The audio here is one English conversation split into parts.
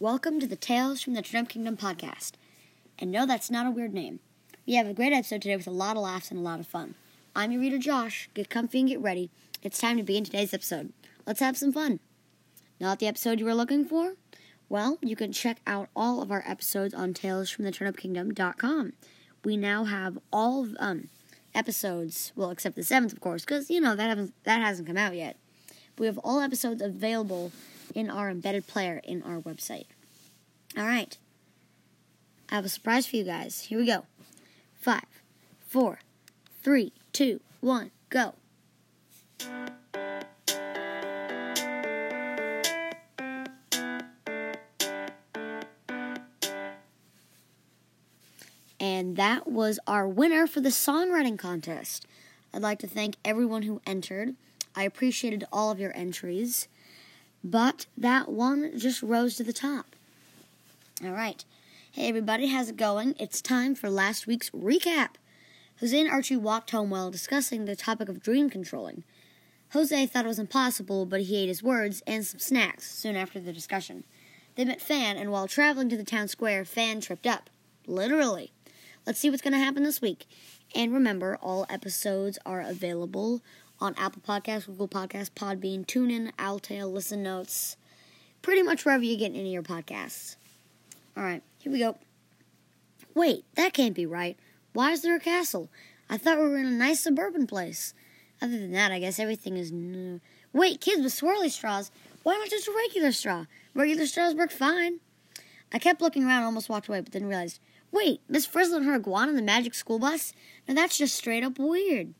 Welcome to the Tales from the Turnip Kingdom podcast. And no, that's not a weird name. We have a great episode today with a lot of laughs and a lot of fun. I'm your reader, Josh. Get comfy and get ready. It's time to begin today's episode. Let's have some fun. Not the episode you were looking for? Well, you can check out all of our episodes on talesfromtheturnipkingdom.com. We now have all of, um, episodes, well, except the seventh, of course, because, you know, that, haven't, that hasn't come out yet. We have all episodes available in our embedded player in our website. All right. I have a surprise for you guys. Here we go. Five, four, three, two, one, go. And that was our winner for the songwriting contest. I'd like to thank everyone who entered. I appreciated all of your entries, but that one just rose to the top. All right. Hey, everybody, how's it going? It's time for last week's recap. Jose and Archie walked home while discussing the topic of dream controlling. Jose thought it was impossible, but he ate his words and some snacks soon after the discussion. They met Fan, and while traveling to the town square, Fan tripped up. Literally. Let's see what's going to happen this week. And remember, all episodes are available on Apple Podcasts, Google Podcasts, Podbean, TuneIn, Owltail, Listen Notes, pretty much wherever you get any of your podcasts. All right, here we go. Wait, that can't be right. Why is there a castle? I thought we were in a nice suburban place. Other than that, I guess everything is new. Wait, kids with swirly straws. Why not just a regular straw? Regular straws work fine. I kept looking around, almost walked away, but then realized Wait, Miss Frizzle and her iguana in the magic school bus? Now that's just straight up weird.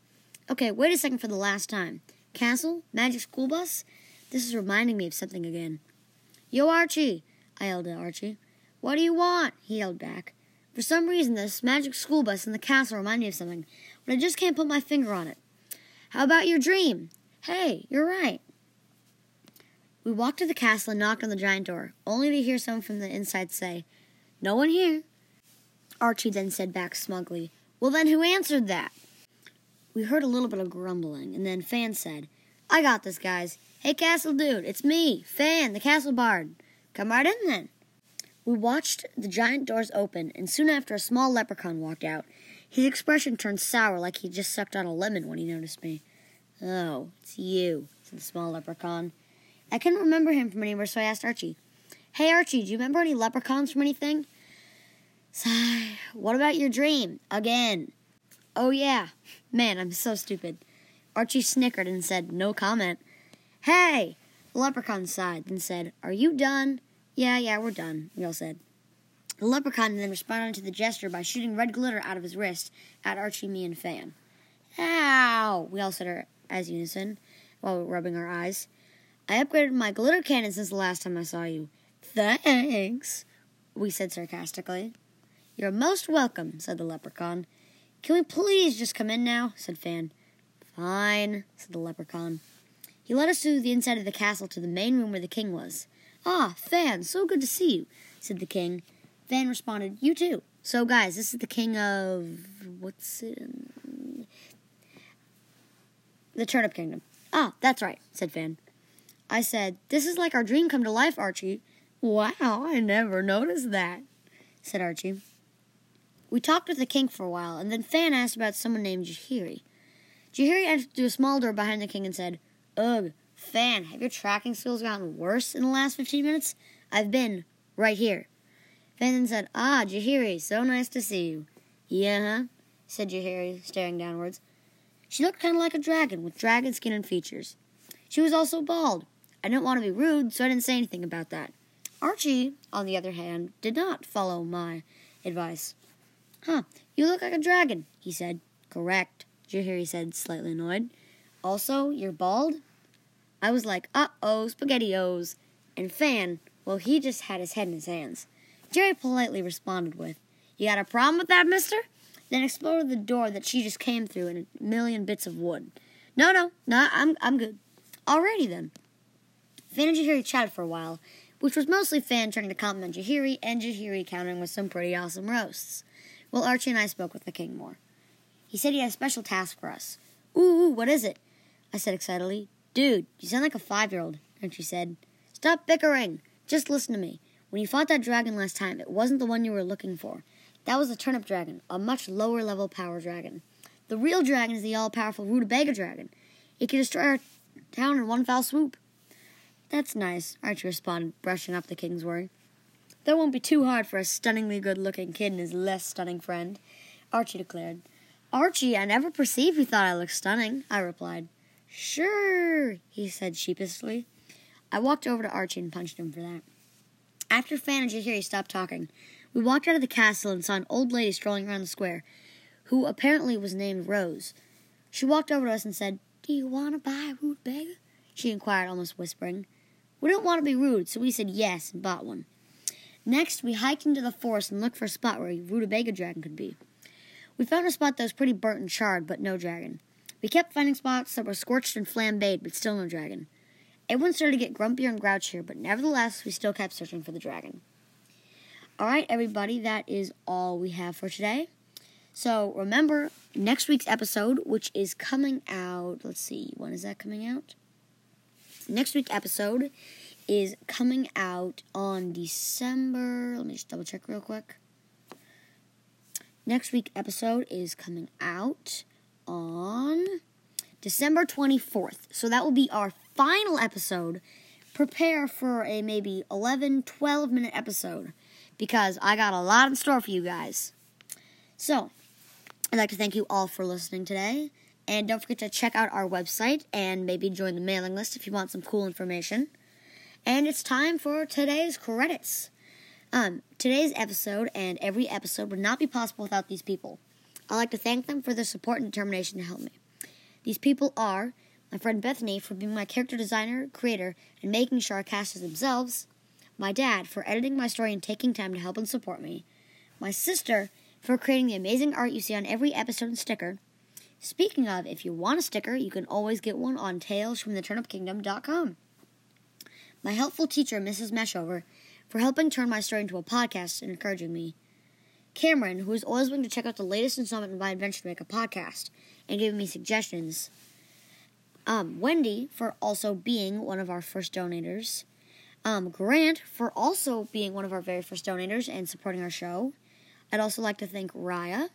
Okay, wait a second for the last time. Castle? Magic school bus? This is reminding me of something again. Yo, Archie! I yelled at Archie. What do you want? He yelled back. For some reason, this magic school bus in the castle remind me of something, but I just can't put my finger on it. How about your dream? Hey, you're right. We walked to the castle and knocked on the giant door, only to hear someone from the inside say, No one here. Archie then said back smugly, Well, then who answered that? We heard a little bit of grumbling, and then Fan said, I got this, guys. Hey, Castle Dude, it's me, Fan, the Castle Bard. Come right in then. We watched the giant doors open, and soon after a small leprechaun walked out. His expression turned sour like he just sucked on a lemon when he noticed me. Oh, it's you, said the small leprechaun. I couldn't remember him from anywhere, so I asked Archie. Hey, Archie, do you remember any leprechauns from anything? Sigh. What about your dream? Again. Oh, yeah. Man, I'm so stupid. Archie snickered and said, No comment. Hey! The leprechaun sighed and said, Are you done? Yeah, yeah, we're done, we all said. The leprechaun then responded to the gesture by shooting red glitter out of his wrist at Archie, me, and Fan. Ow! We all said as unison while rubbing our eyes. I upgraded my glitter cannon since the last time I saw you. Thanks, we said sarcastically. You're most welcome, said the leprechaun. Can we please just come in now? said Fan. Fine, said the leprechaun. He led us through the inside of the castle to the main room where the king was. Ah, Fan, so good to see you, said the king. Fan responded, You too. So, guys, this is the king of. What's it? The Turnip Kingdom. Ah, that's right, said Fan. I said, This is like our dream come to life, Archie. Wow, I never noticed that, said Archie. We talked with the king for a while, and then Fan asked about someone named Jaheiri. Jaheiri entered through a small door behind the king and said, Ugh, Fan, have your tracking skills gotten worse in the last 15 minutes? I've been right here. Fan then said, Ah, Jaheiri, so nice to see you. Yeah, said Jaheiri, staring downwards. She looked kind of like a dragon, with dragon skin and features. She was also bald. I didn't want to be rude, so I didn't say anything about that. Archie, on the other hand, did not follow my advice. Huh, you look like a dragon, he said. Correct, Jahiri said, slightly annoyed. Also, you're bald? I was like, uh oh, spaghettios. And Fan, well, he just had his head in his hands. Jerry politely responded with, You got a problem with that, mister? Then exploded the door that she just came through in a million bits of wood. No, no, no, I'm, I'm good. Alrighty then. Fan and Jaheiri chatted for a while, which was mostly Fan trying to compliment Jahiri and Jahiri countering with some pretty awesome roasts. Well, Archie and I spoke with the king more. He said he had a special task for us. Ooh, what is it? I said excitedly. Dude, you sound like a five year old. Archie said, Stop bickering. Just listen to me. When you fought that dragon last time, it wasn't the one you were looking for. That was the turnip dragon, a much lower level power dragon. The real dragon is the all powerful Rutabaga dragon. It can destroy our town in one foul swoop. That's nice, Archie responded, brushing up the king's worry. That won't be too hard for a stunningly good looking kid and his less stunning friend, Archie declared. Archie, I never perceived you thought I looked stunning, I replied. Sure, he said sheepishly. I walked over to Archie and punched him for that. After Fan and Jahiri stopped talking, we walked out of the castle and saw an old lady strolling around the square, who apparently was named Rose. She walked over to us and said, Do you want to buy a rutabaga? She inquired, almost whispering. We didn't want to be rude, so we said yes and bought one. Next, we hiked into the forest and looked for a spot where a rutabaga dragon could be. We found a spot that was pretty burnt and charred, but no dragon. We kept finding spots that were scorched and flambéed, but still no dragon. Everyone started to get grumpier and grouchier, but nevertheless, we still kept searching for the dragon. All right, everybody, that is all we have for today. So remember next week's episode, which is coming out. Let's see, when is that coming out? Next week's episode is coming out on December. Let me just double check real quick. Next week episode is coming out on December 24th. So that will be our final episode. Prepare for a maybe 11, 12 minute episode because I got a lot in store for you guys. So, I'd like to thank you all for listening today. And don't forget to check out our website and maybe join the mailing list if you want some cool information. And it's time for today's credits. Um, today's episode and every episode would not be possible without these people. I'd like to thank them for their support and determination to help me. These people are my friend Bethany for being my character designer, creator, and making sure our casters themselves, my dad for editing my story and taking time to help and support me, my sister for creating the amazing art you see on every episode and sticker. Speaking of, if you want a sticker, you can always get one on talesfromtheturnipkingdom.com. My helpful teacher, Mrs. Meshover, for helping turn my story into a podcast and encouraging me. Cameron, who is always willing to check out the latest installment of my adventure to make a podcast and giving me suggestions. Um, Wendy, for also being one of our first donators. Um, Grant for also being one of our very first donators and supporting our show. I'd also like to thank Raya.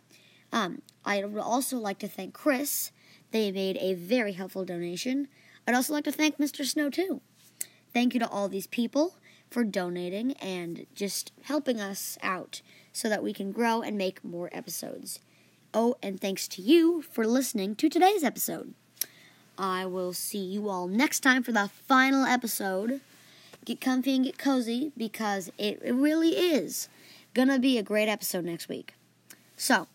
Um, I would also like to thank Chris. They made a very helpful donation. I'd also like to thank Mr. Snow too. Thank you to all these people for donating and just helping us out so that we can grow and make more episodes. Oh, and thanks to you for listening to today's episode. I will see you all next time for the final episode get comfy and get cozy because it, really is gonna be a great episode next week. So,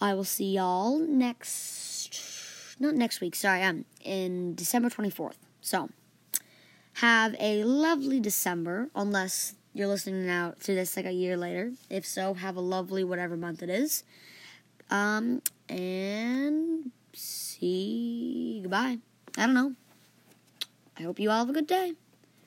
I will see y'all next, not next week, sorry, I'm um, in December 24th. So, have a lovely December, unless you're listening now to this like a year later. If so, have a lovely whatever month it is. Um, and see, goodbye. I don't know. I hope you all have a good day.